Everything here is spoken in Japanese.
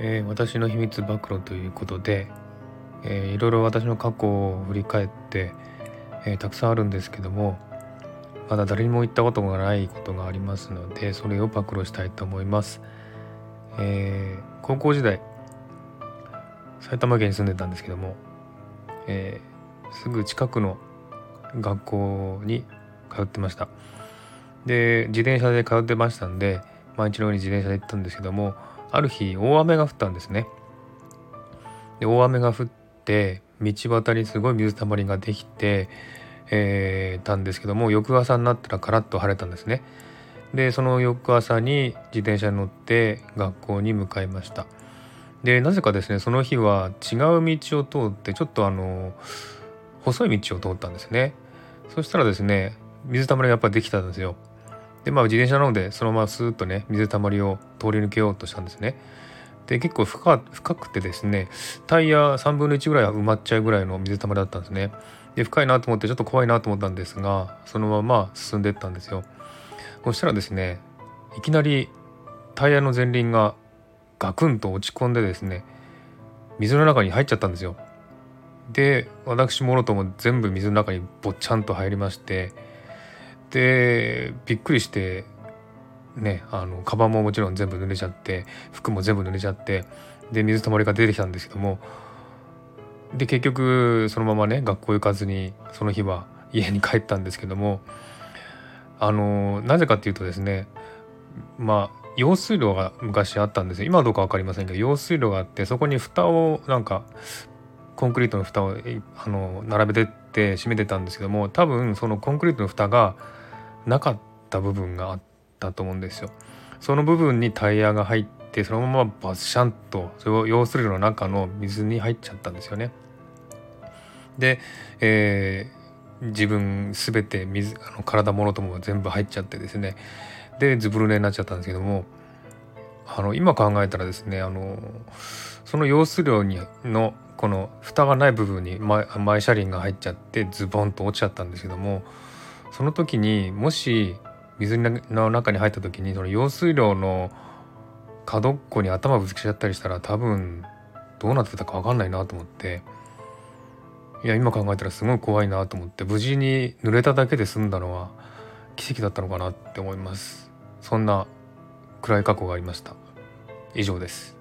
え私の秘密暴露ということで、えー、いろいろ私の過去を振り返って、えー、たくさんあるんですけどもまだ誰にも言ったことがないことがありますのでそれを暴露したいと思います、えー、高校時代埼玉県に住んでたんですけども、えー、すぐ近くの学校に通ってました。で自転車で通ってましたんで毎日のように自転車で行ったんですけどもある日大雨が降ったんですね。で大雨が降って道端にすごい水たまりができて、えー、たんですけども翌朝になったらカラッと晴れたんですね。でその翌朝に自転車に乗って学校に向かいました。でなぜかですねその日は違う道を通ってちょっとあの細い道を通ったんですね。そしたらですね水たまりがやっぱりできたんですよ。でまあ自転車なのでそのままスーッとね水たまりを通り抜けようとしたんですね。で結構深深くてですねタイヤ3分の1ぐらいは埋まっちゃうぐらいの水たまりだったんですね。で深いなと思ってちょっと怖いなと思ったんですがそのまま進んでったんですよ。そしたらですねいきなりタイヤの前輪がガクンと落ち込んでですね水の中に入っちゃったんですよ。で私もろとも全部水の中にぼっちゃんと入りましてでびっくりしてねあのカバンももちろん全部濡れちゃって服も全部濡れちゃってで水たまりが出てきたんですけどもで結局そのままね学校行かずにその日は家に帰ったんですけどもあのなぜかっていうとですねまあ用水路が昔あったんですよ。今どうか分かりませんけど用水路があってそこに蓋をなんかコンクリートの蓋をあの並べてって閉めてたんですけども多分そのコンクリートの蓋がなかった部分があったと思うんですよ。その部分にタイヤが入ってそのままバッシャンとそれを用水路の中の水に入っちゃったんですよね。で、えー、自分全て水あの体ものとも全部入っちゃってですねでズブルネになっちゃったんですけどもあの今考えたらですねあのその用水路にのこの蓋がない部分に前前車輪が入っちゃってズボンと落ちちゃったんですけどもその時にもし水の中に入った時にその用水路の角っこに頭ぶつけちゃったりしたら多分どうなってたか分かんないなと思っていや今考えたらすごい怖いなと思って無事に濡れただけで済んだのは奇跡だったのかなって思います。そんな暗い過去がありました。以上です。